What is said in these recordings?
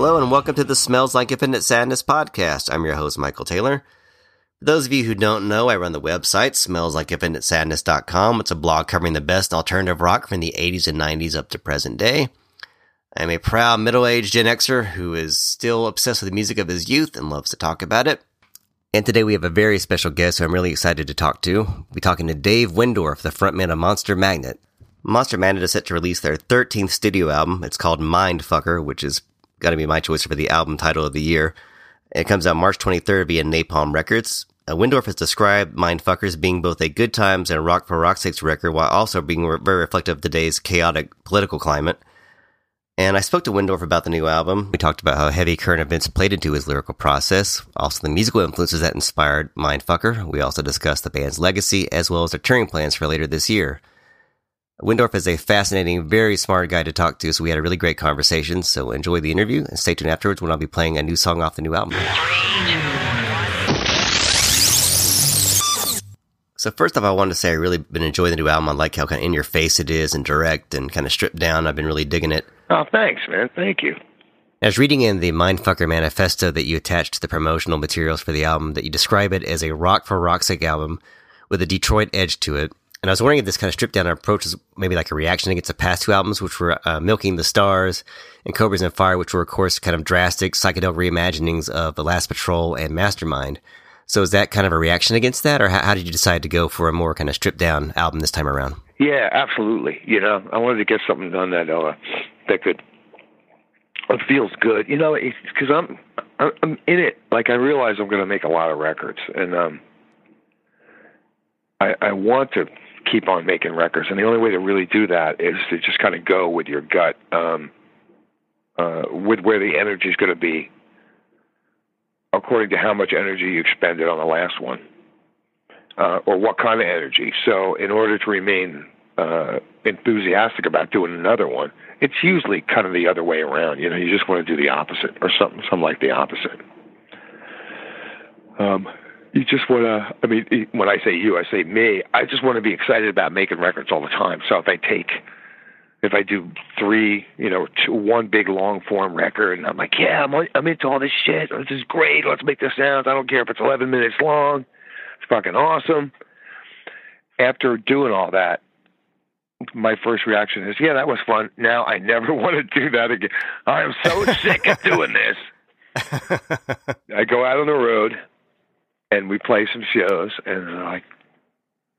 Hello and welcome to the Smells Like Infinite Sadness podcast. I'm your host, Michael Taylor. For those of you who don't know, I run the website, smells-like-infinite-sadness.com. It's a blog covering the best alternative rock from the 80s and 90s up to present day. I'm a proud middle-aged Gen Xer who is still obsessed with the music of his youth and loves to talk about it. And today we have a very special guest who I'm really excited to talk to. We'll be talking to Dave Wyndorf, the frontman of Monster Magnet. Monster Magnet is set to release their 13th studio album. It's called Mindfucker, which is going to be my choice for the album title of the year. It comes out March 23rd via Napalm Records. Uh, Wyndorf has described Mindfucker as being both a good times and rock for rock's sake record, while also being re- very reflective of today's chaotic political climate. And I spoke to Wyndorf about the new album. We talked about how heavy current events played into his lyrical process, also the musical influences that inspired Mindfucker. We also discussed the band's legacy as well as their touring plans for later this year. Wyndorf is a fascinating, very smart guy to talk to, so we had a really great conversation. So enjoy the interview and stay tuned afterwards when I'll be playing a new song off the new album. So first off, I wanted to say I really been enjoying the new album. I like how kind of in your face it is and direct and kind of stripped down. I've been really digging it. Oh, thanks, man. Thank you. I was reading in the Mindfucker manifesto that you attached to the promotional materials for the album that you describe it as a rock for rock's sake album with a Detroit edge to it. And I was wondering if this kind of stripped down approach is maybe like a reaction against the past two albums, which were uh, Milking the Stars and Cobras and Fire, which were, of course, kind of drastic psychedelic reimaginings of The Last Patrol and Mastermind. So is that kind of a reaction against that, or how, how did you decide to go for a more kind of stripped down album this time around? Yeah, absolutely. You know, I wanted to get something done that uh, that could it feels good. You know, because I'm I'm in it. Like I realize I'm going to make a lot of records, and um, I I want to keep on making records. And the only way to really do that is to just kind of go with your gut, um, uh, with where the energy is going to be, according to how much energy you expended on the last one, uh, or what kind of energy. So, in order to remain uh, enthusiastic about doing another one, it's usually kind of the other way around. You know, you just want to do the opposite, or something, something like the opposite. Um, you just want to i mean when i say you i say me. I just want to be excited about making records all the time. So if i take if i do three you know two, one big long form record and i'm like yeah i'm i'm into all this shit. This is great. Let's make this sound. I don't care if it's 11 minutes long. It's fucking awesome. After doing all that my first reaction is yeah that was fun. Now i never want to do that again. I am so sick of doing this. I go out on the road and we play some shows, and they're like,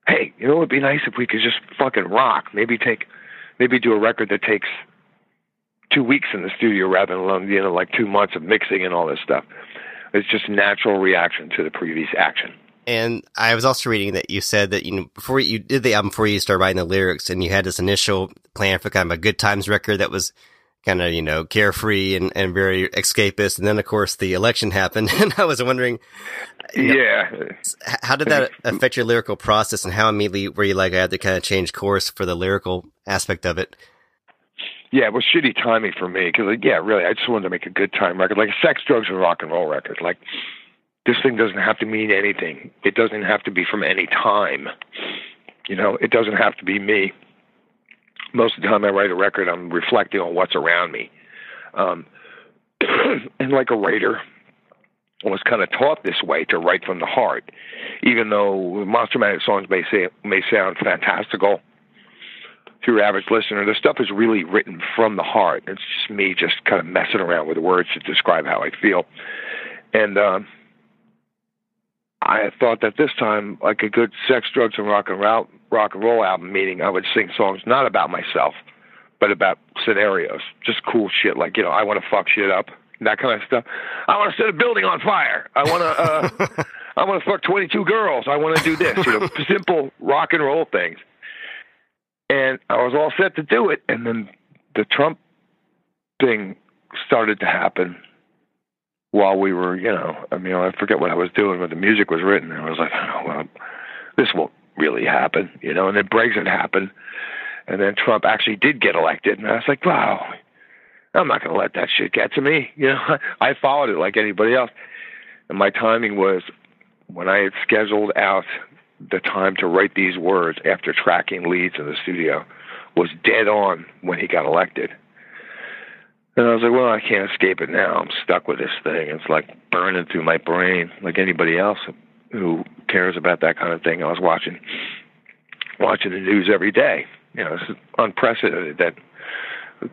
"Hey, you know, it'd be nice if we could just fucking rock. Maybe take, maybe do a record that takes two weeks in the studio rather than you know like two months of mixing and all this stuff." It's just natural reaction to the previous action. And I was also reading that you said that you know before you did the album, before you started writing the lyrics, and you had this initial plan for kind of a good times record that was kind of, you know, carefree and, and very escapist. And then, of course, the election happened. And I was wondering, yeah, know, how did that affect your lyrical process and how immediately were you like, I had to kind of change course for the lyrical aspect of it? Yeah, it was shitty timing for me because, like, yeah, really, I just wanted to make a good time record, like a sex, drugs, and rock and roll record. Like, this thing doesn't have to mean anything. It doesn't have to be from any time. You know, it doesn't have to be me most of the time I write a record, I'm reflecting on what's around me. Um, and like a writer, was kind of taught this way to write from the heart, even though Monster Magnet songs may say may sound fantastical to your average listener. The stuff is really written from the heart. It's just me just kind of messing around with words to describe how I feel. And um, I thought that this time, like a good sex, drugs, and rock and roll rock and roll album, meaning I would sing songs not about myself, but about scenarios, just cool shit like you know I want to fuck shit up, that kind of stuff. I want to set a building on fire. I want to. Uh, I want to fuck 22 girls. I want to do this. You know, simple rock and roll things. And I was all set to do it, and then the Trump thing started to happen while we were, you know, I mean, I forget what I was doing, but the music was written, and I was like, oh, well, this won't really happen, you know. And then Brexit happened, and then Trump actually did get elected, and I was like, wow, I'm not going to let that shit get to me, you know. I followed it like anybody else, and my timing was when I had scheduled out the time to write these words after tracking leads in the studio was dead on when he got elected And I was like, well, I can't escape it now. I'm stuck with this thing. It's like burning through my brain, like anybody else who cares about that kind of thing. I was watching watching the news every day. You know, it's unprecedented that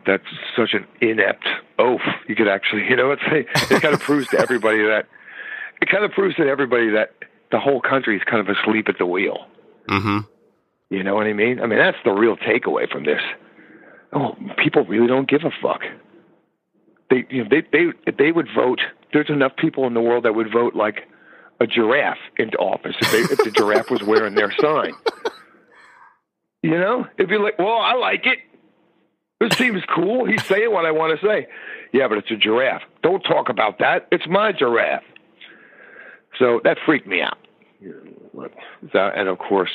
that's such an inept oaf. You could actually, you know, it's it kind of proves to everybody that it kind of proves to everybody that the whole country is kind of asleep at the wheel. Mm-hmm. You know what I mean? I mean, that's the real takeaway from this. Oh, people really don't give a fuck. They, you know, they, they, they would vote. There's enough people in the world that would vote like a giraffe into office if, they, if the giraffe was wearing their sign. You know, it'd be like, well, I like it. This seems cool. He's saying what I want to say. Yeah, but it's a giraffe. Don't talk about that. It's my giraffe. So that freaked me out. And of course,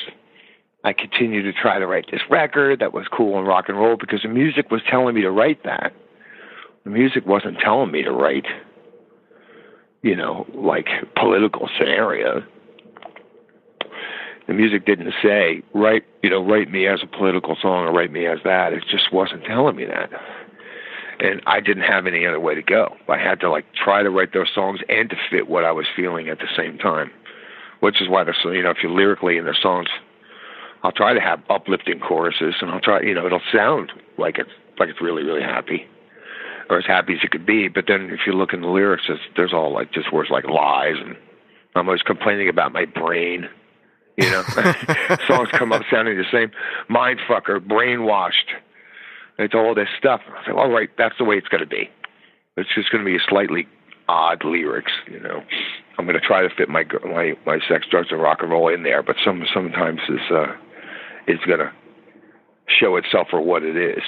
I continued to try to write this record that was cool and rock and roll because the music was telling me to write that. The music wasn't telling me to write, you know, like political scenario. The music didn't say write, you know, write me as a political song or write me as that. It just wasn't telling me that and I didn't have any other way to go. I had to like try to write those songs and to fit what I was feeling at the same time, which is why the you know if you lyrically in the songs, I'll try to have uplifting choruses and I'll try you know it'll sound like it's like it's really really happy, or as happy as it could be. But then if you look in the lyrics, there's all like just words like lies and I'm always complaining about my brain. You know, songs come up sounding the same. Mind fucker, brainwashed it's all this stuff. I said, all right, that's the way it's going to be. It's just going to be a slightly odd lyrics, you know. I'm going to try to fit my my my sex, drugs, and rock and roll in there, but some sometimes it's uh, it's going to show itself for what it is.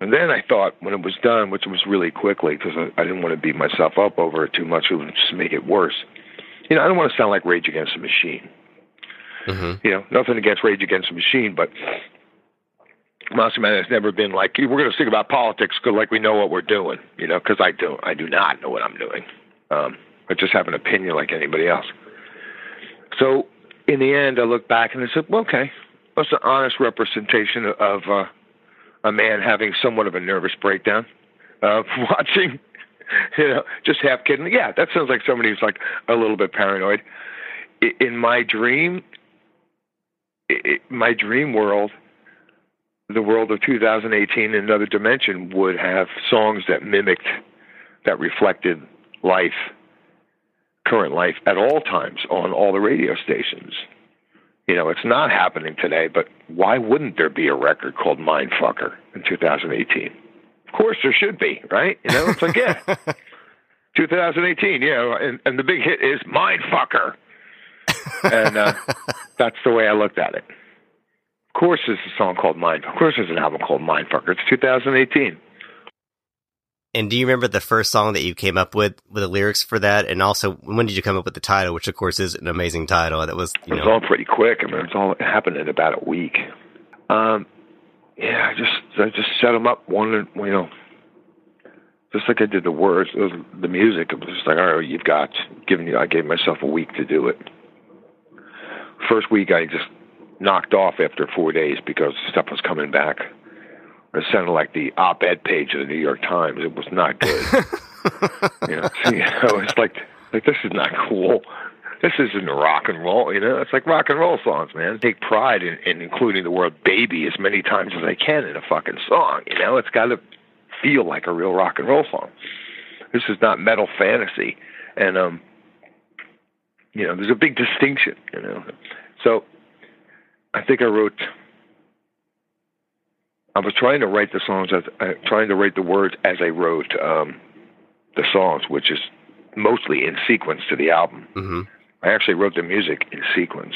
And then I thought when it was done, which was really quickly because I, I didn't want to beat myself up over it too much, it would just make it worse. You know, I don't want to sound like Rage Against the Machine. Mm-hmm. You know, nothing against Rage Against the Machine, but Monster Magnet has never been like we're going to speak about politics because like we know what we're doing, you know. Because I don't, I do not know what I'm doing. Um, I just have an opinion like anybody else. So in the end, I look back and I said, well, okay, that's an honest representation of uh, a man having somewhat of a nervous breakdown, uh, watching, you know, just half kidding. Yeah, that sounds like somebody who's like a little bit paranoid. In my dream, my dream world the world of 2018 in another dimension would have songs that mimicked, that reflected life, current life at all times on all the radio stations. You know, it's not happening today, but why wouldn't there be a record called Mindfucker in 2018? Of course there should be, right? You know, it's like, yeah, 2018, you know, and, and the big hit is Mindfucker. And uh, that's the way I looked at it. Of course, there's a song called Mind. Of course, there's an album called Mindfucker. It's 2018. And do you remember the first song that you came up with with the lyrics for that? And also, when did you come up with the title, which of course is an amazing title? That was you it was all pretty quick. I mean, it's all it happened in about a week. Um, yeah, I just I just set them up one, you know, just like I did the words, was, the music. It was just like, all right, you've got given you. I gave myself a week to do it. First week, I just knocked off after four days because stuff was coming back. It sounded like the op-ed page of the New York Times. It was not good. you know, so, you know, it's like like this is not cool. This isn't rock and roll. You know, it's like rock and roll songs, man. I take pride in, in including the word "baby" as many times as I can in a fucking song. You know, it's got to feel like a real rock and roll song. This is not metal fantasy, and um, you know, there's a big distinction. You know, so I think I wrote. I was trying to write the songs as uh, trying to write the words as I wrote um, the songs, which is mostly in sequence to the album. Mm-hmm. I actually wrote the music in sequence,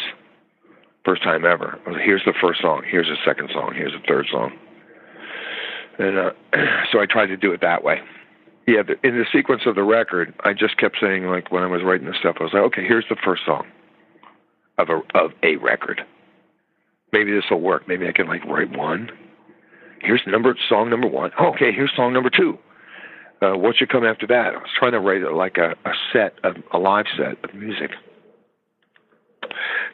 first time ever. Here's the first song. Here's the second song. Here's the third song. And uh, so I tried to do it that way. Yeah, the, in the sequence of the record, I just kept saying like when I was writing this stuff, I was like, okay, here's the first song of a of a record maybe this will work. Maybe I can like write one. Here's number song number one. Oh, okay, here's song number two. Uh, what should come after that? I was trying to write like a, a set, a, a live set of music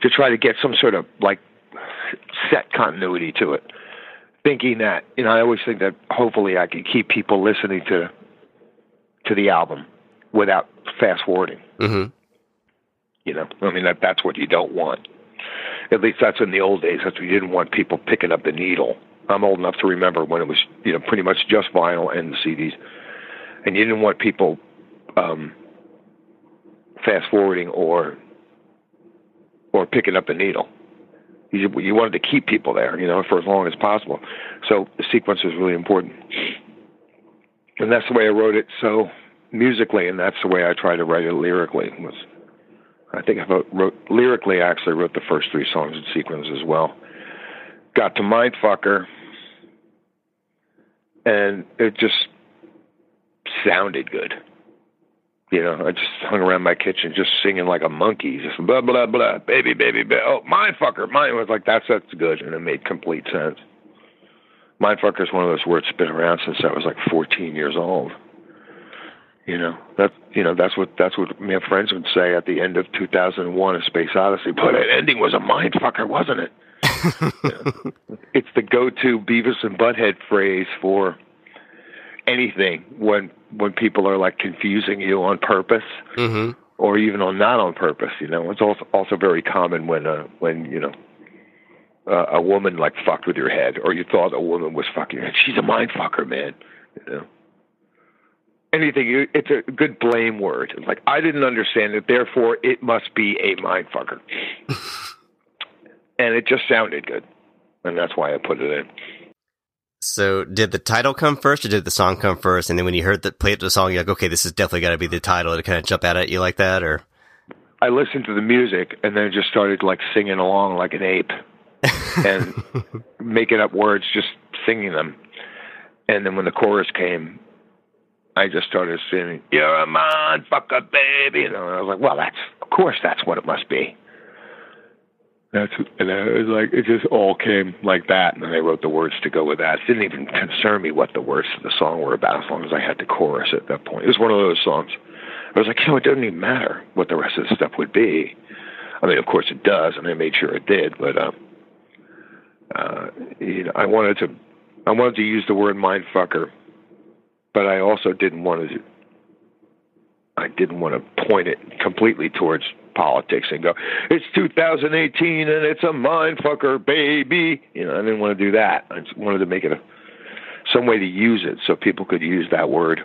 to try to get some sort of like set continuity to it. Thinking that, you know, I always think that hopefully I can keep people listening to to the album without fast forwarding. Mm-hmm. You know, I mean that that's what you don't want. At least that's in the old days. That's what you didn't want people picking up the needle. I'm old enough to remember when it was you know pretty much just vinyl and the CDs, and you didn't want people um, fast forwarding or or picking up the needle. You, you wanted to keep people there, you know, for as long as possible. So the sequence is really important, and that's the way I wrote it. So musically, and that's the way I try to write it lyrically. Was I think I wrote, wrote lyrically. I actually wrote the first three songs in sequence as well. Got to Mindfucker, and it just sounded good. You know, I just hung around my kitchen just singing like a monkey, just blah blah blah, baby, baby, baby. Oh, mindfucker, mine was like that's that's good, and it made complete sense. Mindfucker is one of those words that's been around since I was like 14 years old. You know that you know that's what that's what my friends would say at the end of 2001: A Space Odyssey. But that ending was a mindfucker, wasn't it? It's the go-to Beavis and Butthead phrase for anything when when people are like confusing you on purpose Mm-hmm. or even on not on purpose. You know, it's also also very common when uh, when you know uh, a woman like fucked with your head, or you thought a woman was fucking your head. She's a mind fucker, man. You know, anything. It's a good blame word. It's like I didn't understand it, therefore it must be a mind fucker. and it just sounded good, and that's why I put it in. So, did the title come first, or did the song come first? And then when you heard the play the song, you're like, okay, this has definitely got to be the title. It kind of jump out at you like that, or? I listened to the music and then just started like singing along like an ape and making up words, just singing them. And then when the chorus came, I just started singing, "You're a man, fucker, baby," and I was like, "Well, that's of course that's what it must be." That's and I was like, it just all came like that, and then I wrote the words to go with that. It didn't even concern me what the words of the song were about, as long as I had the chorus at that point. It was one of those songs. I was like, you know, it doesn't even matter what the rest of the stuff would be. I mean, of course it does, and I made sure it did. But um, uh, you know, I wanted to, I wanted to use the word mindfucker, but I also didn't want to. I didn't want to point it completely towards politics and go, it's 2018 and it's a mindfucker, baby. You know, I didn't want to do that. I just wanted to make it a, some way to use it so people could use that word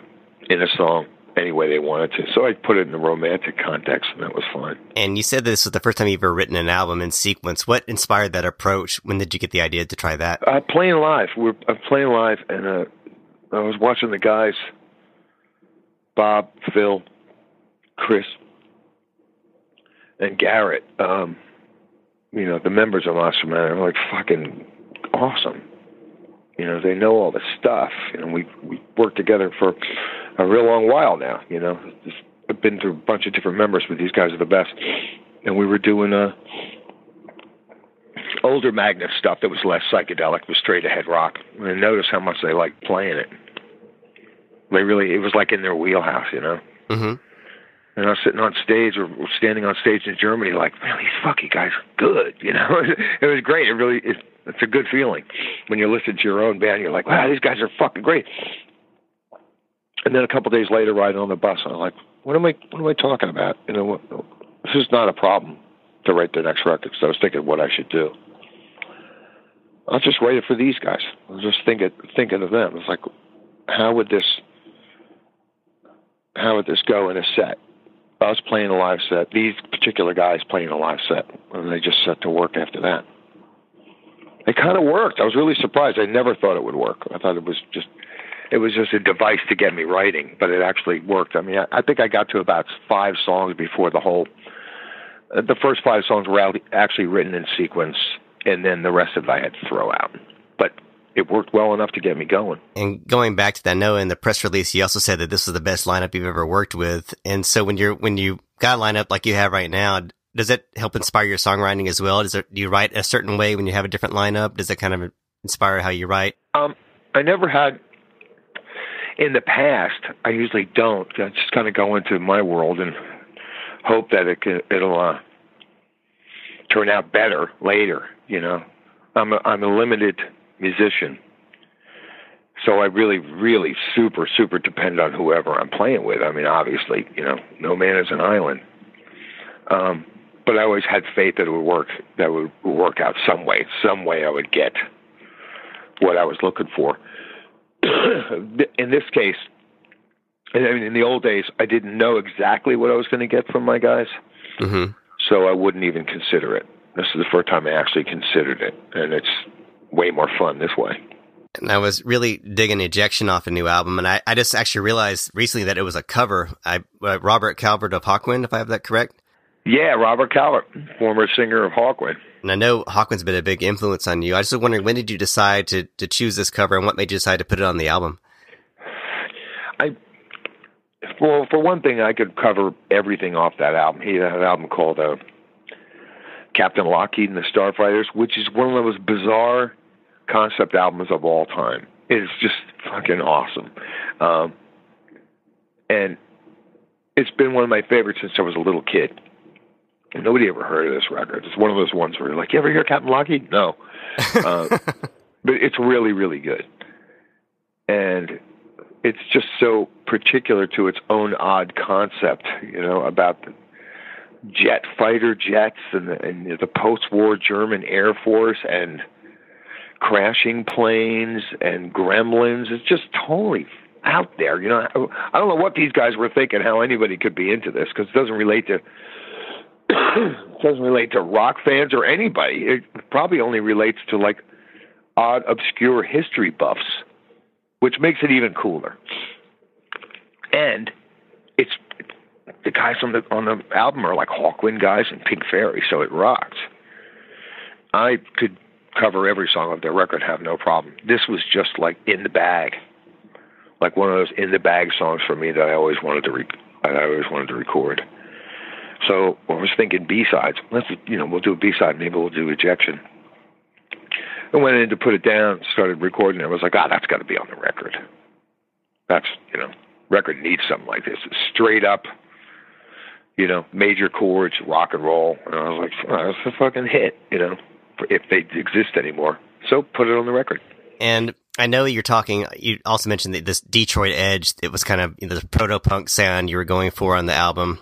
in a song any way they wanted to. So I put it in the romantic context, and that was fun. And you said this was the first time you've ever written an album in sequence. What inspired that approach? When did you get the idea to try that? Uh, playing live. We're uh, playing live, and uh, I was watching the guys, Bob, Phil, Chris, and Garrett. Um, you know, the members of Monster Magnet are like fucking awesome. You know, they know all the stuff. You know, we we worked together for a real long while now. You know, Just- I've been through a bunch of different members, but these guys are the best. And we were doing uh older Magnet stuff that was less psychedelic, was straight ahead rock. And I noticed how much they liked playing it. They really, it was like in their wheelhouse, you know. Mm-hmm. And I was sitting on stage or standing on stage in Germany, like, man, these fucking guys are good, you know. it was great. It really, it, it's a good feeling when you listen to your own band. You're like, wow, these guys are fucking great. And then a couple of days later, riding on the bus, I'm like, what am I, what am I talking about? You know, what, this is not a problem to write the next record. So I was thinking what I should do. I'll just write it for these guys. I was just thinking, thinking of them. It's like, how would this, how would this go in a set? Us playing a live set, these particular guys playing a live set, and they just set to work after that. It kind of worked. I was really surprised. I never thought it would work. I thought it was just, it was just a device to get me writing, but it actually worked. I mean, I, I think I got to about five songs before the whole. Uh, the first five songs were out- actually written in sequence, and then the rest of it I had to throw out. But it worked well enough to get me going. And going back to that note in the press release, you also said that this was the best lineup you've ever worked with. And so when you're when you got a lineup like you have right now, does it help inspire your songwriting as well? Does it do you write a certain way when you have a different lineup? Does it kind of inspire how you write? Um, I never had. In the past, I usually don't. I just kind of go into my world and hope that it can, it'll uh, turn out better later. You know, I'm a, I'm a limited musician, so I really, really super, super depend on whoever I'm playing with. I mean, obviously, you know, no man is an island. Um, but I always had faith that it would work, that it would work out some way, some way I would get what I was looking for. in this case, I mean, in the old days, I didn't know exactly what I was going to get from my guys, mm-hmm. so I wouldn't even consider it. This is the first time I actually considered it, and it's way more fun this way. And I was really digging Ejection off a new album, and I, I just actually realized recently that it was a cover. I uh, Robert Calvert of Hawkwind, if I have that correct. Yeah, Robert Calvert, former singer of Hawkwind. And I know Hawkwind's been a big influence on you. I just was wondering when did you decide to to choose this cover, and what made you decide to put it on the album? I well, for one thing, I could cover everything off that album. He had an album called uh, Captain Lockheed and the Starfighters, which is one of the most bizarre concept albums of all time. It's just fucking awesome. Um, and it's been one of my favorites since I was a little kid. Nobody ever heard of this record. It's one of those ones where you're like, you ever hear Captain Lockheed? No. Uh, but it's really, really good. And it's just so particular to its own odd concept, you know, about the jet fighter jets and the, and the post-war German Air Force and crashing planes and gremlins. It's just totally out there. You know, I don't know what these guys were thinking. How anybody could be into this because it doesn't relate to doesn't relate to rock fans or anybody. It probably only relates to like odd, obscure history buffs, which makes it even cooler. And it's the guys on the on the album are like Hawkwind guys and Pink Fairy, so it rocks. I could cover every song of their record, have no problem. This was just like in the bag, like one of those in the bag songs for me that I always wanted to re- I always wanted to record. So I was thinking B sides. Let's you know we'll do a B side. Maybe we'll do ejection. I went in to put it down, started recording. I was like, ah, that's got to be on the record. That's you know, record needs something like this. It's straight up, you know, major chords, rock and roll. And I was like, oh, that's a fucking hit, you know, if they exist anymore. So put it on the record. And I know you're talking. You also mentioned that this Detroit edge. It was kind of you know, the proto punk sound you were going for on the album.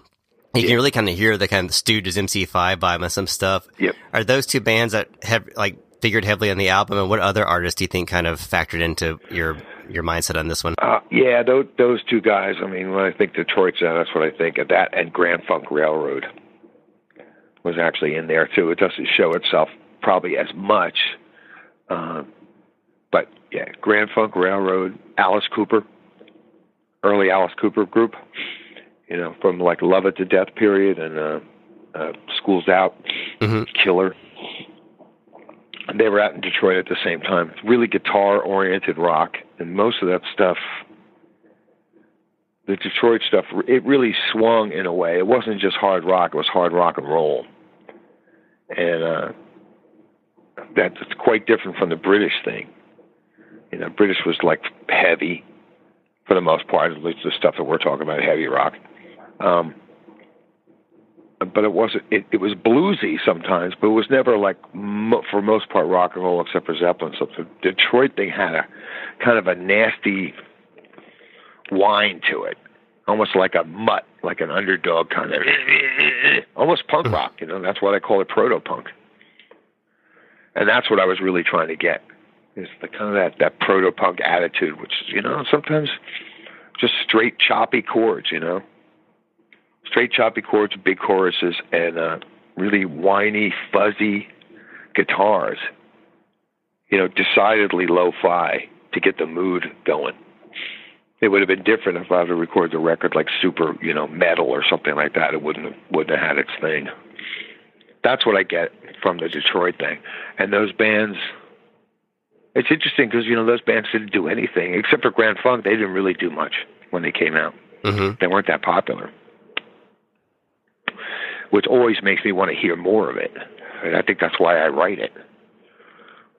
You yeah. can really kind of hear the kind of Stooges MC5 vibe and some stuff. Yep. Are those two bands that have like figured heavily on the album, and what other artists do you think kind of factored into your your mindset on this one? Uh, yeah, those those two guys. I mean, when I think Detroit sound, that's what I think of that, and Grand Funk Railroad was actually in there too. It doesn't show itself probably as much, uh, but yeah, Grand Funk Railroad, Alice Cooper, early Alice Cooper group you know, from like Love It to Death period and uh, uh, Schools Out, mm-hmm. Killer. They were out in Detroit at the same time. Really guitar oriented rock, and most of that stuff, the Detroit stuff, it really swung in a way. It wasn't just hard rock; it was hard rock and roll, and uh, that's quite different from the British thing. You know, British was like heavy, for the most part, at least the stuff that we're talking about, heavy rock. Um, but it wasn't. It, it was bluesy sometimes, but it was never like mo- for most part rock and roll, except for Zeppelin. So the Detroit thing had a kind of a nasty whine to it, almost like a mutt, like an underdog kind of, almost punk rock. You know, that's why they call it proto punk. And that's what I was really trying to get is the kind of that that proto punk attitude, which you know sometimes just straight choppy chords. You know straight choppy chords, big choruses, and uh, really whiny, fuzzy guitars. You know, decidedly lo-fi to get the mood going. It would have been different if I had recorded the record like super, you know, metal or something like that. It wouldn't have, wouldn't have had its thing. That's what I get from the Detroit thing, and those bands. It's interesting because you know those bands didn't do anything except for Grand Funk. They didn't really do much when they came out. Mm-hmm. They weren't that popular which always makes me want to hear more of it. And I think that's why I write it.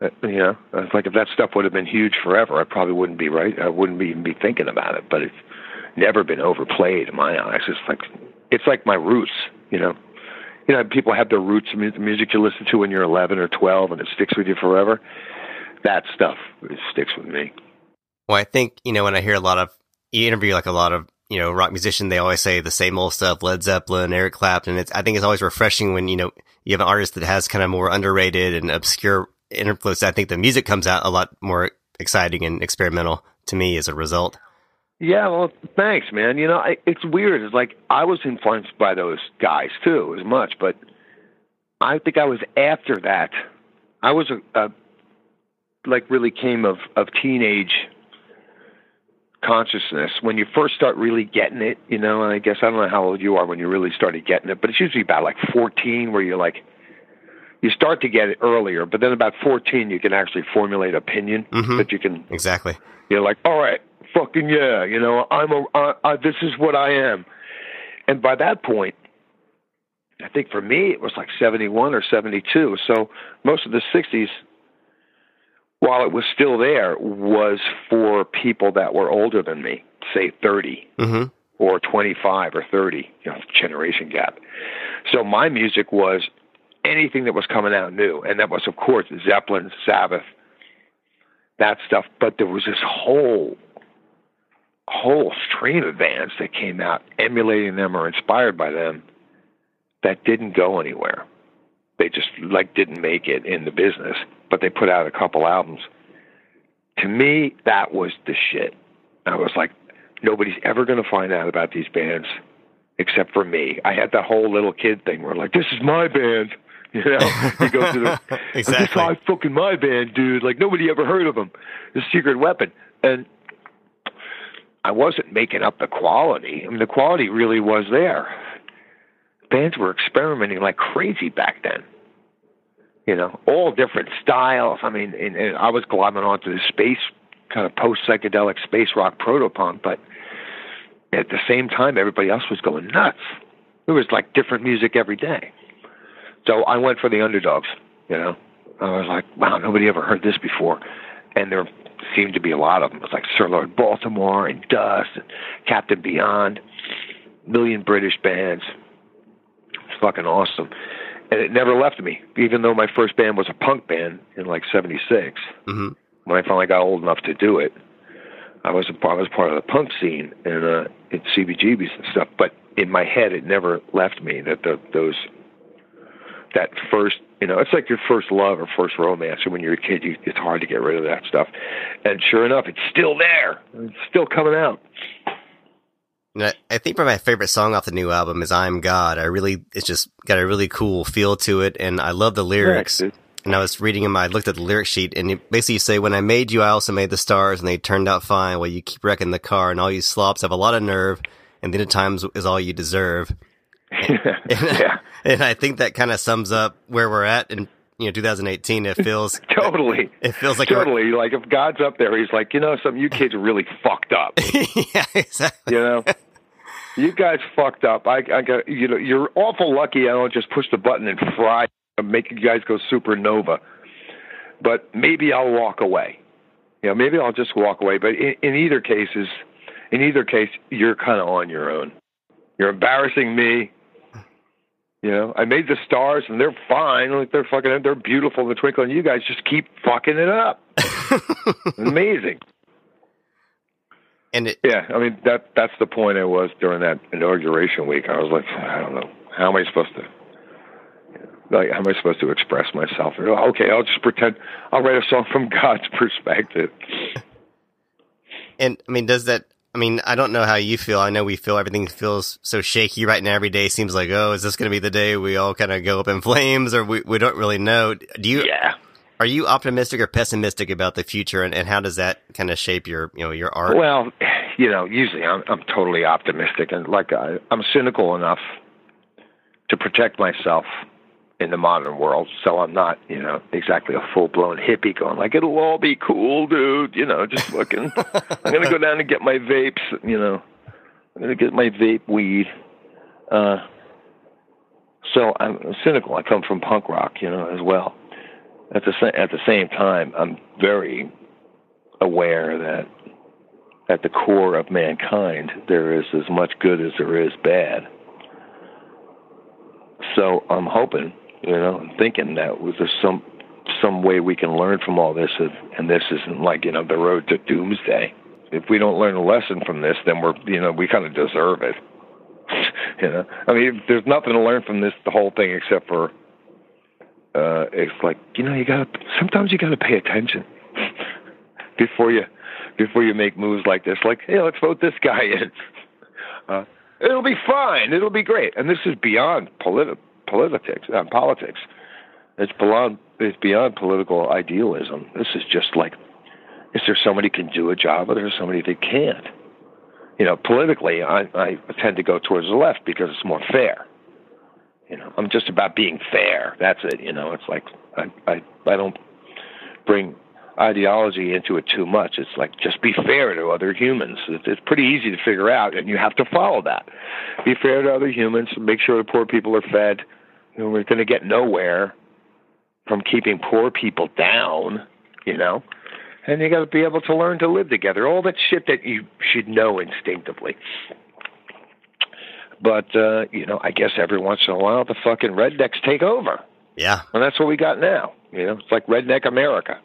Uh, you know, it's like if that stuff would have been huge forever, I probably wouldn't be right. I wouldn't even be thinking about it. But it's never been overplayed in my eyes. It's like it's like my roots. You know, you know, people have their roots the music you listen to when you're 11 or 12, and it sticks with you forever. That stuff it sticks with me. Well, I think you know when I hear a lot of you interview like a lot of you know rock musician, they always say the same old stuff. Led Zeppelin, Eric Clapton. It's I think it's always refreshing when you know you have an artist that has kind of more underrated and obscure influence. I think the music comes out a lot more exciting and experimental to me as a result. Yeah, well, thanks, man. You know, I, it's weird. It's like I was influenced by those guys too, as much, but I think I was after that. I was a, a like really came of of teenage consciousness when you first start really getting it. You know, and I guess I don't know how old you are when you really started getting it, but it's usually about like 14 where you're like you start to get it earlier, but then about 14 you can actually formulate opinion Mhm. that you can Exactly. you're like, all right, fucking yeah, you know, I'm a, uh, uh, this is what I am. And by that point, I think for me it was like 71 or 72. So most of the 60s, while it was still there, was for people that were older than me, say 30 hmm or 25 or 30, you know, generation gap. So my music was anything that was coming out new, and that was, of course, Zeppelin, Sabbath, that stuff. But there was this whole whole stream of bands that came out emulating them or inspired by them that didn't go anywhere. They just like didn't make it in the business, but they put out a couple albums. To me, that was the shit. I was like, nobody's ever going to find out about these bands except for me. I had that whole little kid thing where like, this is my band. You know, you go through the this is my fucking my band, dude. Like nobody ever heard of them. The Secret Weapon, and I wasn't making up the quality. I mean, the quality really was there. Bands were experimenting like crazy back then. You know, all different styles. I mean, and, and I was glomming onto the space kind of post psychedelic space rock proto punk, but at the same time, everybody else was going nuts. It was like different music every day. So I went for the underdogs. You know, I was like, wow, nobody ever heard this before, and there seemed to be a lot of them. It was like Sir Lord Baltimore and Dust and Captain Beyond, million British bands. It's fucking awesome, and it never left me. Even though my first band was a punk band in like '76, hmm when I finally got old enough to do it, I was a, I was part of the punk scene and uh, in CBGBs and stuff. But in my head, it never left me that the, those that first you know it's like your first love or first romance. And when you're a kid, you, it's hard to get rid of that stuff. And sure enough, it's still there. It's still coming out. And I, think my favorite song off the new album is "I'm God." I really, it's just got a really cool feel to it, and I love the lyrics. Dude. And I was reading them. I looked at the lyric sheet, and it basically you say, "When I made you, I also made the stars, and they turned out fine. While you keep wrecking the car, and all you slops have a lot of nerve, and then at times is all you deserve." yeah, And I think that kind of sums up where we're at in you know 2018. It feels totally. it feels like Totally, like if God's up there, he's like, you know, some of you kids are really fucked up. yeah, exactly. You know, you guys fucked up. I, I got you know, you're awful lucky. I don't just push the button and fry, and make you guys go supernova. But maybe I'll walk away. You know, maybe I'll just walk away. But in, in either cases, in either case, you're kind of on your own. You're embarrassing me. You know, I made the stars and they're fine. Like they're fucking, they're beautiful in the twinkle. And you guys just keep fucking it up. Amazing. and it, Yeah, I mean that that's the point I was during that inauguration week. I was like, I don't know, how am I supposed to like how am I supposed to express myself? Okay, I'll just pretend I'll write a song from God's perspective. And I mean, does that? I mean, I don't know how you feel. I know we feel everything feels so shaky right now. Every day seems like, oh, is this going to be the day we all kind of go up in flames, or we we don't really know. Do you? Yeah. Are you optimistic or pessimistic about the future, and, and how does that kind of shape your you know your art? Well, you know, usually I'm I'm totally optimistic and like I, I'm cynical enough to protect myself in the modern world, so I'm not, you know, exactly a full blown hippie going like it'll all be cool, dude. You know, just looking. I'm gonna go down and get my vapes. You know, I'm gonna get my vape weed. Uh, so I'm cynical. I come from punk rock, you know, as well. At the sa- at the same time, I'm very aware that at the core of mankind there is as much good as there is bad. So I'm hoping, you know, thinking that there's some some way we can learn from all this, and, and this isn't like you know the road to doomsday. if we don't learn a lesson from this, then we're you know we kind of deserve it. you know, I mean, there's nothing to learn from this the whole thing except for uh it's like you know you gotta sometimes you gotta pay attention before you before you make moves like this. Like, hey, let's vote this guy in. Uh, it'll be fine. It'll be great. And this is beyond politi- politics. Uh, politics. It's beyond. It's beyond political idealism. This is just like, is there somebody can do a job, or there's somebody that can't? You know, politically, I, I tend to go towards the left because it's more fair. You know, I'm just about being fair. That's it. You know, it's like I I I don't bring ideology into it too much. It's like just be fair to other humans. It's pretty easy to figure out, and you have to follow that. Be fair to other humans. Make sure the poor people are fed. We're going to get nowhere from keeping poor people down. You know, and you got to be able to learn to live together. All that shit that you should know instinctively. But uh, you know, I guess every once in a while the fucking rednecks take over. Yeah. And that's what we got now. You know, it's like redneck America.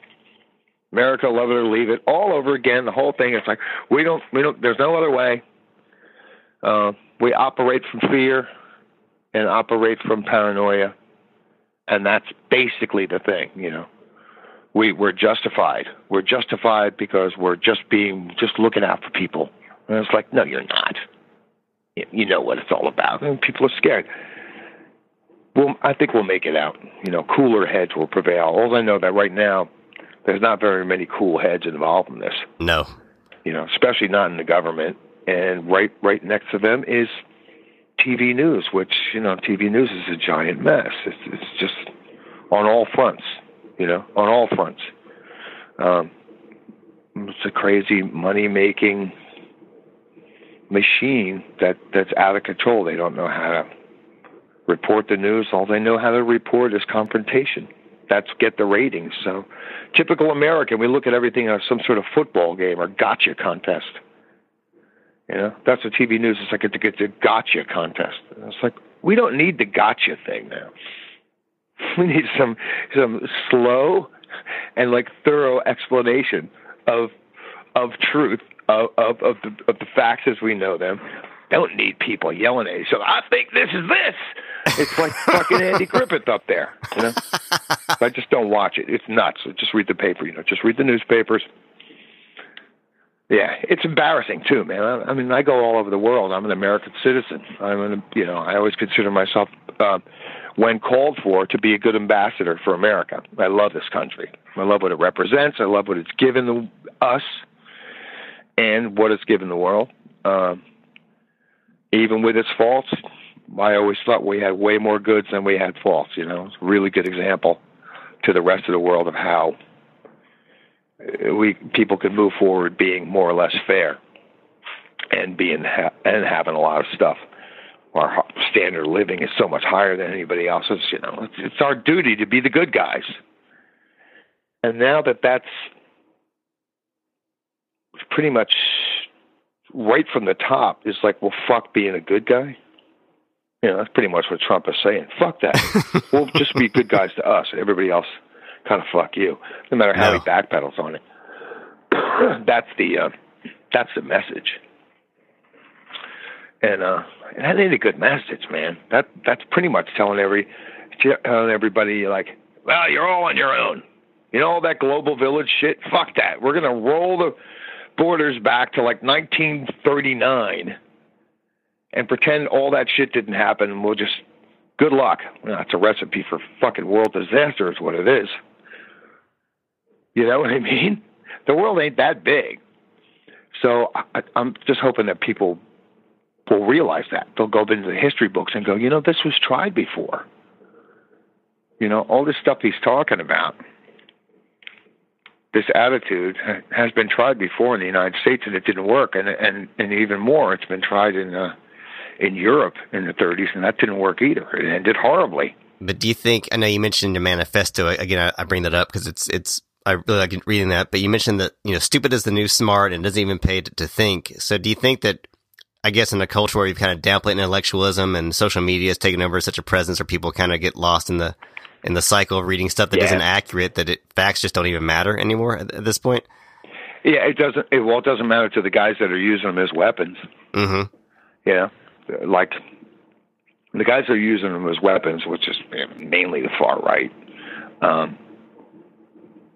America, love it or leave it, all over again. The whole thing. It's like we don't, we don't. There's no other way. Uh, we operate from fear and operate from paranoia, and that's basically the thing. You know, we we're justified. We're justified because we're just being just looking out for people. And it's like, no, you're not. You know what it's all about. And people are scared. Well, I think we'll make it out. You know, cooler heads will prevail. All I know that right now there's not very many cool heads involved in this. No. You know, especially not in the government. And right right next to them is TV news, which you know, TV news is a giant mess. It's it's just on all fronts. You know, on all fronts. Um, it's a crazy money making machine that that's out of control. They don't know how to report the news. All they know how to report is confrontation that's get the ratings. So, typical American, we look at everything as some sort of football game or gotcha contest. You know, that's what TV news is like. It's, it's a gotcha contest. And it's like we don't need the gotcha thing now. We need some some slow and like thorough explanation of of truth of of of the, of the facts as we know them. Don't need people yelling at each other. I think this is this. It's like fucking Andy Griffith up there. You know, I just don't watch it. It's nuts. Just read the paper. You know, just read the newspapers. Yeah, it's embarrassing too, man. I, I mean, I go all over the world. I'm an American citizen. I'm an, you know, I always consider myself, uh, when called for, to be a good ambassador for America. I love this country. I love what it represents. I love what it's given the, us, and what it's given the world. Uh, even with its faults, I always thought we had way more goods than we had faults. You know, it's a really good example to the rest of the world of how we people can move forward being more or less fair and being ha- and having a lot of stuff. Our standard of living is so much higher than anybody else's. You know, it's, it's our duty to be the good guys. And now that that's pretty much right from the top, is like, well, fuck being a good guy. You know, that's pretty much what Trump is saying. Fuck that. we'll just be good guys to us. Everybody else, kind of fuck you. No matter how no. he backpedals on it. that's the uh, that's the message. And uh, that ain't a good message, man. That that's pretty much telling every telling everybody like, well, you're all on your own. You know all that global village shit. Fuck that. We're gonna roll the borders back to like 1939 and pretend all that shit didn't happen and we'll just good luck. That's a recipe for fucking world disaster is what it is. You know what I mean? The world ain't that big. So I, I'm just hoping that people will realize that. They'll go into the history books and go, you know, this was tried before. You know, all this stuff he's talking about, this attitude has been tried before in the United States and it didn't work. And and and even more, it's been tried in uh, in Europe in the 30s, and that didn't work either. It ended horribly. But do you think? I know you mentioned the manifesto again. I, I bring that up because it's it's I really like reading that. But you mentioned that you know, stupid is the new smart, and doesn't even pay to, to think. So do you think that? I guess in a culture where you've kind of downplayed intellectualism and social media has taken over such a presence, where people kind of get lost in the in the cycle of reading stuff that yeah. not accurate, that it, facts just don't even matter anymore at, at this point. Yeah, it doesn't. It, well, it doesn't matter to the guys that are using them as weapons. Mm-hmm. Yeah, like the guys that are using them as weapons, which is mainly the far right. Um,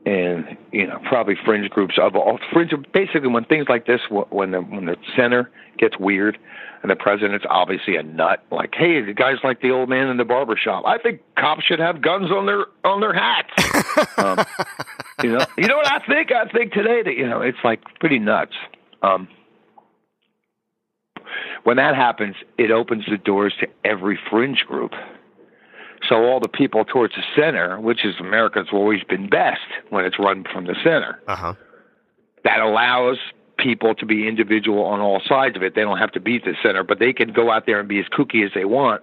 and you know probably fringe groups of all fringe basically when things like this when the when the center gets weird and the president's obviously a nut like hey the guys like the old man in the barber shop. I think cops should have guns on their on their hats. Um, you know you know what i think? I think today that you know it's like pretty nuts. Um when that happens it opens the doors to every fringe group so all the people towards the center, which is America's always been best when it's run from the center. Uh-huh. That allows people to be individual on all sides of it. They don't have to beat the center, but they can go out there and be as kooky as they want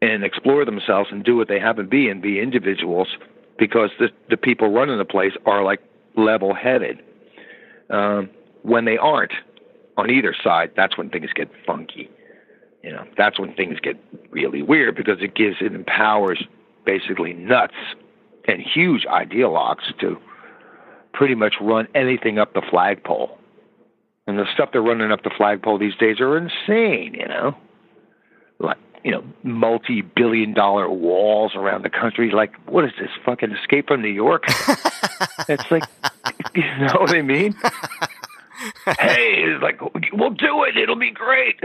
and explore themselves and do what they happen to be and be individuals because the the people running the place are like level headed. Um, when they aren't on either side, that's when things get funky you know that's when things get really weird because it gives it empowers basically nuts and huge ideologues to pretty much run anything up the flagpole. And the stuff they're running up the flagpole these days are insane, you know. Like, you know, multi billion dollar walls around the country. Like, what is this? Fucking escape from New York? it's like, you know what I mean? hey, it's like, we'll do it. It'll be great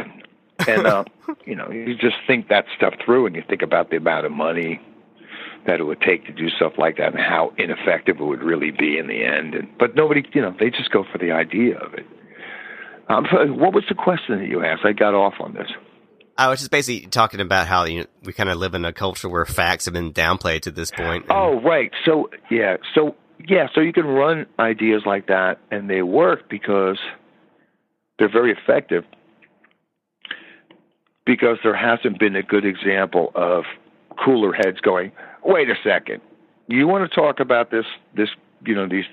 and uh, you know, you just think that stuff through, and you think about the amount of money that it would take to do stuff like that, and how ineffective it would really be in the end. And, but nobody, you know, they just go for the idea of it. Um, what was the question that you asked? I got off on this. I was just basically talking about how you know, we kind of live in a culture where facts have been downplayed to this point. And... Oh, right. So yeah, so yeah, so you can run ideas like that, and they work because they're very effective because there hasn't been a good example of cooler heads going, wait a second, you want to talk about this, this, you know, these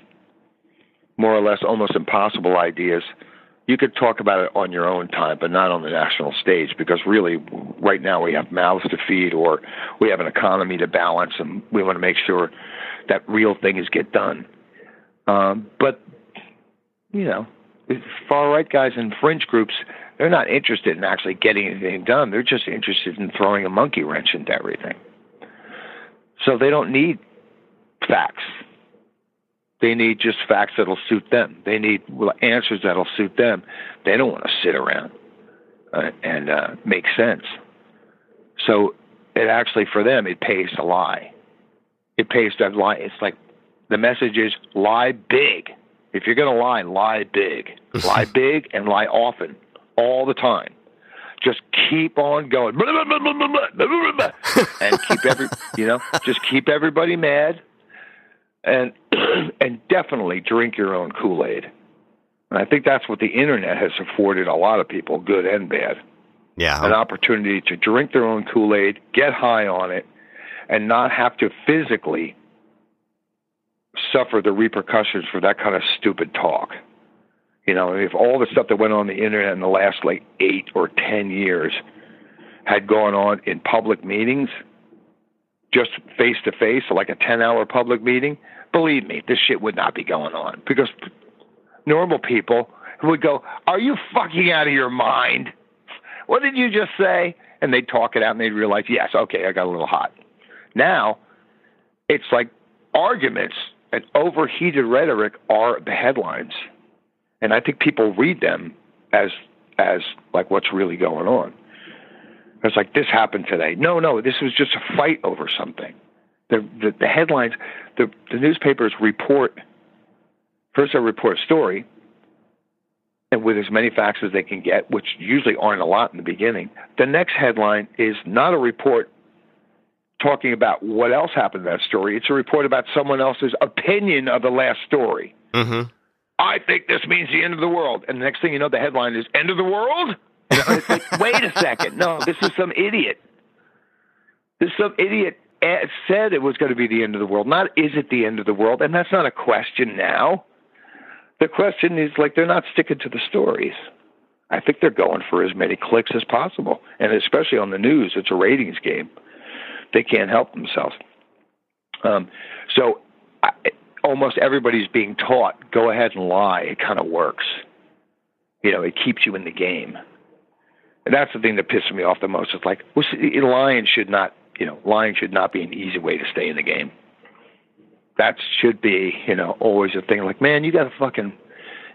more or less almost impossible ideas. You could talk about it on your own time, but not on the national stage, because really, right now we have mouths to feed, or we have an economy to balance, and we want to make sure that real things get done. Um, but you know, far right guys and fringe groups they're not interested in actually getting anything done. They're just interested in throwing a monkey wrench into everything. So they don't need facts. They need just facts that'll suit them. They need answers that'll suit them. They don't want to sit around uh, and uh, make sense. So it actually, for them, it pays to lie. It pays to lie. It's like the message is lie big. If you're going to lie, lie big. lie big and lie often all the time. Just keep on going and keep every you know just keep everybody mad and and definitely drink your own Kool Aid. And I think that's what the internet has afforded a lot of people, good and bad. Yeah, an opportunity to drink their own Kool Aid, get high on it, and not have to physically suffer the repercussions for that kind of stupid talk. You know, if all the stuff that went on the internet in the last like eight or ten years had gone on in public meetings, just face to face, like a ten-hour public meeting, believe me, this shit would not be going on because normal people would go, "Are you fucking out of your mind? What did you just say?" And they'd talk it out and they'd realize, "Yes, okay, I got a little hot." Now, it's like arguments and overheated rhetoric are the headlines and I think people read them as as like what's really going on. It's like this happened today. No, no, this was just a fight over something. The the, the headlines, the the newspapers report. First, they report a story, and with as many facts as they can get, which usually aren't a lot in the beginning. The next headline is not a report talking about what else happened in that story. It's a report about someone else's opinion of the last story. Mm-hmm. I think this means the end of the world. And the next thing you know, the headline is End of the World? It's like, wait a second. No, this is some idiot. This some idiot said it was going to be the end of the world. Not is it the end of the world? And that's not a question now. The question is like they're not sticking to the stories. I think they're going for as many clicks as possible. And especially on the news, it's a ratings game. They can't help themselves. Um, so I, almost everybody's being taught go ahead and lie. It kind of works. You know, it keeps you in the game. And that's the thing that pisses me off the most. It's like, well, lying should not, you know, lying should not be an easy way to stay in the game. That should be, you know, always a thing. Like, man, you got to fucking,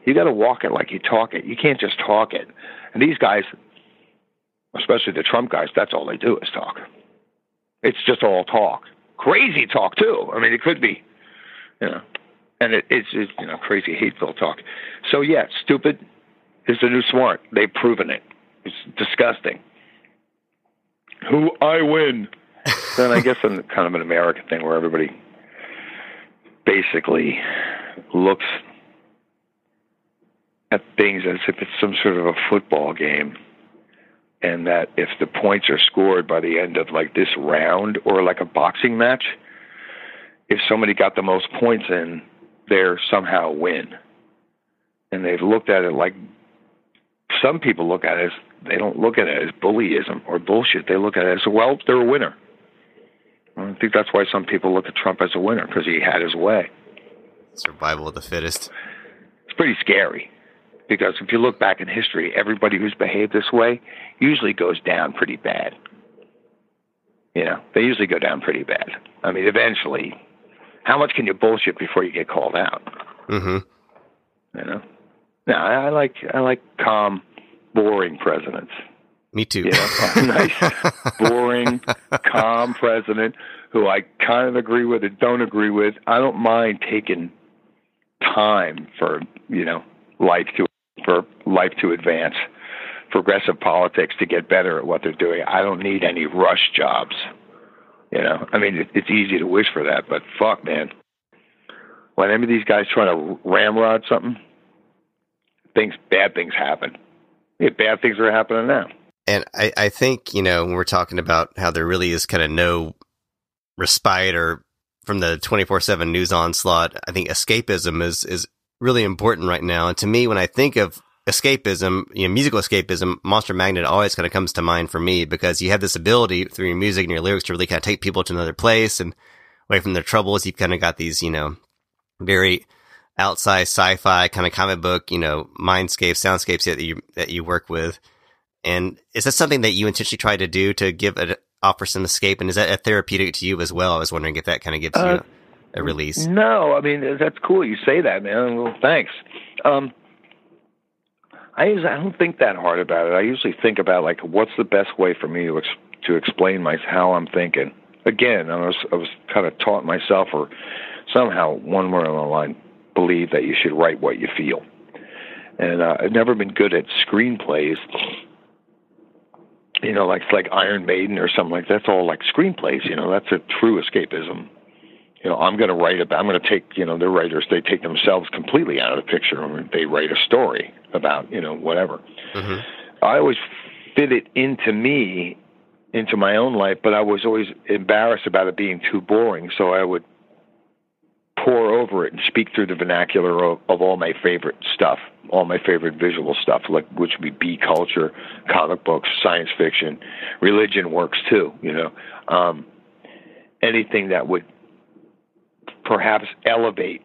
you got to walk it like you talk it. You can't just talk it. And these guys, especially the Trump guys, that's all they do is talk. It's just all talk. Crazy talk too. I mean, it could be, you know, and it, it's, it's you know crazy hateful talk. So yeah, stupid is the new smart. They've proven it. It's disgusting. Who I win. then I guess in kind of an American thing where everybody basically looks at things as if it's some sort of a football game and that if the points are scored by the end of like this round or like a boxing match, if somebody got the most points in, they're somehow win. And they've looked at it like some people look at it as they don't look at it as bullyism or bullshit. They look at it as well, they're a winner. I think that's why some people look at Trump as a winner because he had his way. Survival of the fittest. It's pretty scary because if you look back in history, everybody who's behaved this way usually goes down pretty bad. You know, they usually go down pretty bad. I mean, eventually, how much can you bullshit before you get called out? Mm-hmm. You know, no, I, I like I like calm, boring presidents. Me too. You know, nice, boring, calm president who I kind of agree with and don't agree with. I don't mind taking time for you know life to for life to advance, progressive politics to get better at what they're doing. I don't need any rush jobs. You know, I mean, it's easy to wish for that, but fuck, man. When any of these guys trying to ramrod something, things, bad things happen. Yeah, bad things are happening now. And I, I think, you know, when we're talking about how there really is kind of no respite or from the 24 7 news onslaught, I think escapism is, is really important right now. And to me, when I think of escapism, you know, musical escapism, Monster Magnet always kind of comes to mind for me because you have this ability through your music and your lyrics to really kind of take people to another place and away from their troubles. You've kind of got these, you know, very outside sci-fi kind of comic book, you know, mindscapes, soundscapes that you, that you work with. And is that something that you intentionally try to do to give it, offer some escape? And is that a therapeutic to you as well? I was wondering if that kind of gives uh, you a release. No, I mean that's cool. You say that, man. Well, thanks. Um, I I don't think that hard about it. I usually think about like what's the best way for me to ex- to explain my how I'm thinking. Again, I was I was kind of taught myself, or somehow one word on the line, believe that you should write what you feel. And uh, I've never been good at screenplays. You know, like like Iron Maiden or something like that. that's all like screenplays. You know, that's a true escapism you know, I'm going to write about, I'm going to take, you know, the writers, they take themselves completely out of the picture. Mean, they write a story about, you know, whatever. Mm-hmm. I always fit it into me, into my own life, but I was always embarrassed about it being too boring. So I would pour over it and speak through the vernacular of, of all my favorite stuff, all my favorite visual stuff, like which would be B culture, comic books, science fiction, religion works too, you know. Um, anything that would perhaps elevate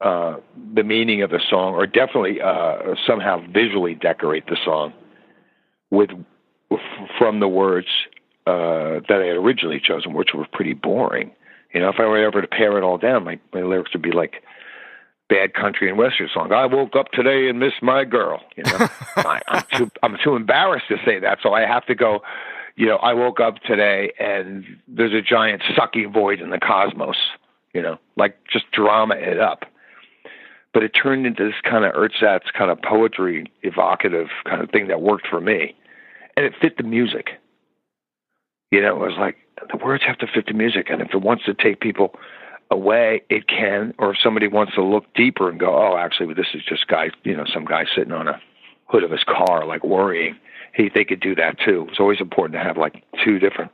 uh, the meaning of the song, or definitely uh, somehow visually decorate the song with from the words uh, that I had originally chosen, which were pretty boring. You know, if I were ever to pare it all down, my, my lyrics would be like bad country and western song. I woke up today and missed my girl. You know, I, I'm too I'm too embarrassed to say that, so I have to go. You know, I woke up today and there's a giant sucking void in the cosmos you know, like just drama it up. But it turned into this kind of ersatz kind of poetry, evocative kind of thing that worked for me. And it fit the music. You know, it was like the words have to fit the music. And if it wants to take people away, it can. Or if somebody wants to look deeper and go, oh, actually, this is just guy, you know, some guy sitting on a hood of his car, like worrying. He they could do that too. It's always important to have like two different,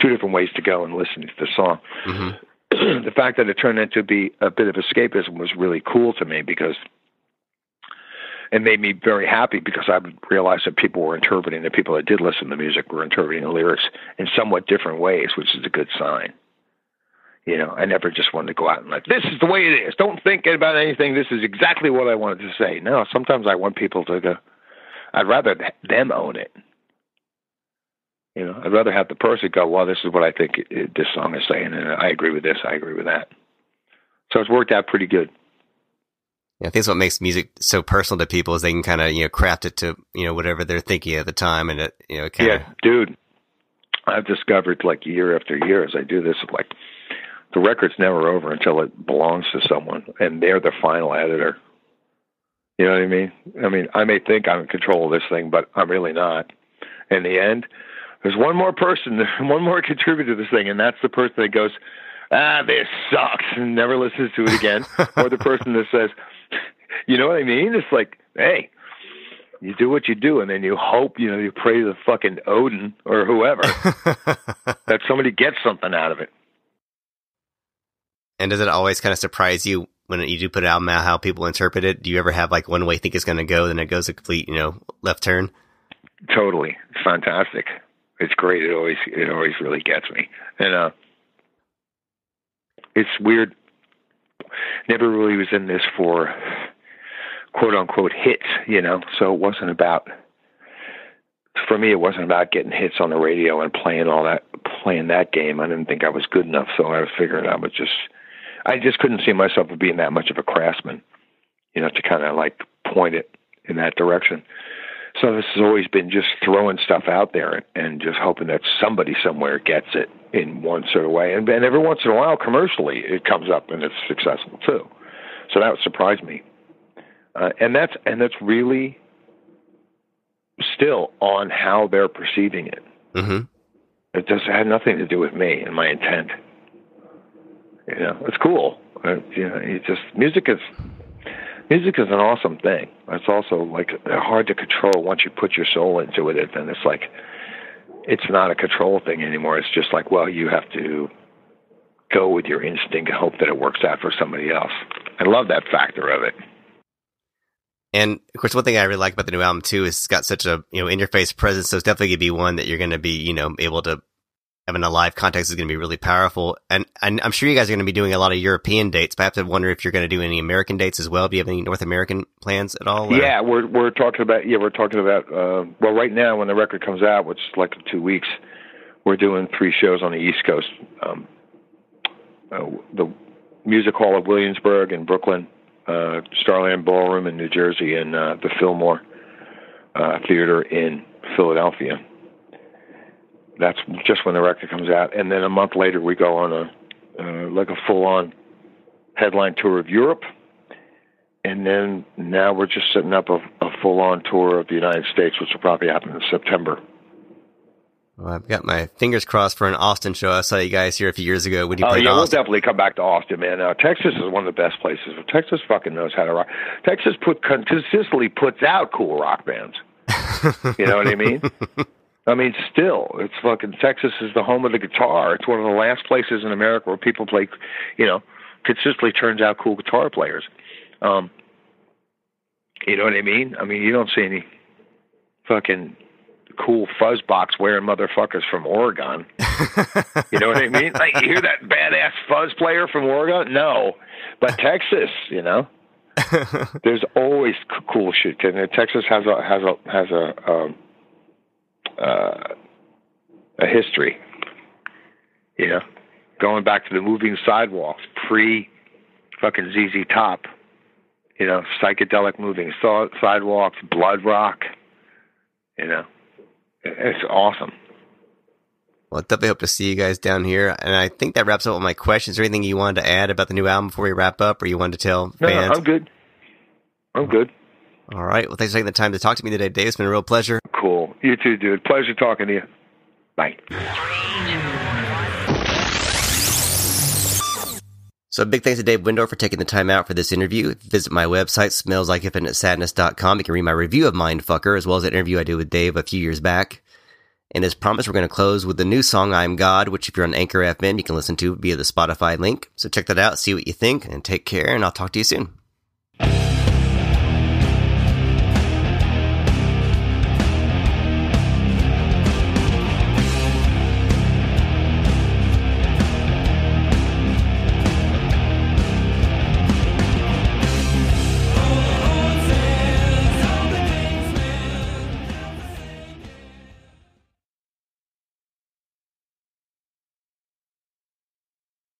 two different ways to go and listen to the song. Mm-hmm. the fact that it turned into be a bit of escapism was really cool to me because it made me very happy because I realized that people were interpreting the people that did listen to music were interpreting the lyrics in somewhat different ways, which is a good sign. You know, I never just wanted to go out and like, this is the way it is. Don't think about anything. This is exactly what I wanted to say. No, sometimes I want people to go, I'd rather them own it. You know, I'd rather have the person go, well, this is what I think it, this song is saying, and I agree with this, I agree with that. So it's worked out pretty good. Yeah, I think it's what makes music so personal to people is they can kind of you know craft it to you know whatever they're thinking at the time, and it you know kind of yeah, dude. I've discovered like year after year as I do this, like the record's never over until it belongs to someone, and they're the final editor. You know what I mean? I mean, I may think I'm in control of this thing, but I'm really not. In the end, there's one more person, one more contributor to this thing, and that's the person that goes, "Ah, this sucks," and never listens to it again, or the person that says, "You know what I mean?" It's like, hey, you do what you do, and then you hope, you know, you pray to the fucking Odin or whoever that somebody gets something out of it. And does it always kind of surprise you when you do put it out how people interpret it? Do you ever have like one way you think it's going to go, then it goes a complete, you know, left turn? Totally, it's fantastic. It's great. It always, it always really gets me, and uh, it's weird. Never really was in this for quote unquote hits, you know. So it wasn't about for me. It wasn't about getting hits on the radio and playing all that, playing that game. I didn't think I was good enough, so I was figuring I would just. I just couldn't see myself as being that much of a craftsman, you know, to kind of like point it in that direction. So this has always been just throwing stuff out there and just hoping that somebody somewhere gets it in one sort of way. And, and every once in a while, commercially, it comes up and it's successful too. So that would surprise me uh, and that's and that's really still on how they're perceiving it. Mm-hmm. It just had nothing to do with me and my intent. Know, it's cool. Uh, you know, it just music is music is an awesome thing. It's also like hard to control once you put your soul into it. Then it's like it's not a control thing anymore. It's just like, well, you have to go with your instinct and hope that it works out for somebody else. I love that factor of it. And of course, one thing I really like about the new album too is it's got such a you know in your face presence. So it's definitely gonna be one that you're gonna be you know able to having a live context is gonna be really powerful. And, and I'm sure you guys are gonna be doing a lot of European dates. But I have to wonder if you're gonna do any American dates as well. Do you have any North American plans at all? Or? Yeah, we're we're talking about yeah we're talking about uh, well right now when the record comes out, which is like two weeks, we're doing three shows on the East Coast. Um, uh, the Music Hall of Williamsburg in Brooklyn uh, Starland Ballroom in New Jersey and uh, the Fillmore uh, Theater in Philadelphia. That's just when the record comes out, and then a month later we go on a uh, like a full-on headline tour of Europe, and then now we're just setting up a, a full-on tour of the United States, which will probably happen in September. Well, I've got my fingers crossed for an Austin show. I saw you guys here a few years ago. Would you? Oh yeah, we'll definitely come back to Austin, man. Uh, Texas is one of the best places. Texas fucking knows how to rock. Texas put consistently puts out cool rock bands. you know what I mean? I mean, still, it's fucking Texas is the home of the guitar. It's one of the last places in America where people play, you know, consistently turns out cool guitar players. Um, you know what I mean? I mean, you don't see any fucking cool fuzz box wearing motherfuckers from Oregon. you know what I mean? Like you hear that badass fuzz player from Oregon? No, but Texas, you know, there's always cool shit. And Texas has a has a has a um, uh, a history. You know, going back to the moving sidewalks pre fucking ZZ Top. You know, psychedelic moving sidewalks, Bloodrock. You know, it's awesome. Well, definitely hope to see you guys down here. And I think that wraps up all my questions. Is there anything you wanted to add about the new album before we wrap up, or you wanted to tell no, fans? No, I'm good. I'm good. All right. Well, thanks for taking the time to talk to me today, Dave. It's been a real pleasure. Cool. You too, dude. Pleasure talking to you. Bye. So big thanks to Dave Wyndorf for taking the time out for this interview. Visit my website, smells.like-infinite-sadness.com. You can read my review of Mindfucker, as well as an interview I did with Dave a few years back. And as promised, we're going to close with the new song, I Am God, which if you're on Anchor FM, you can listen to via the Spotify link. So check that out, see what you think, and take care, and I'll talk to you soon.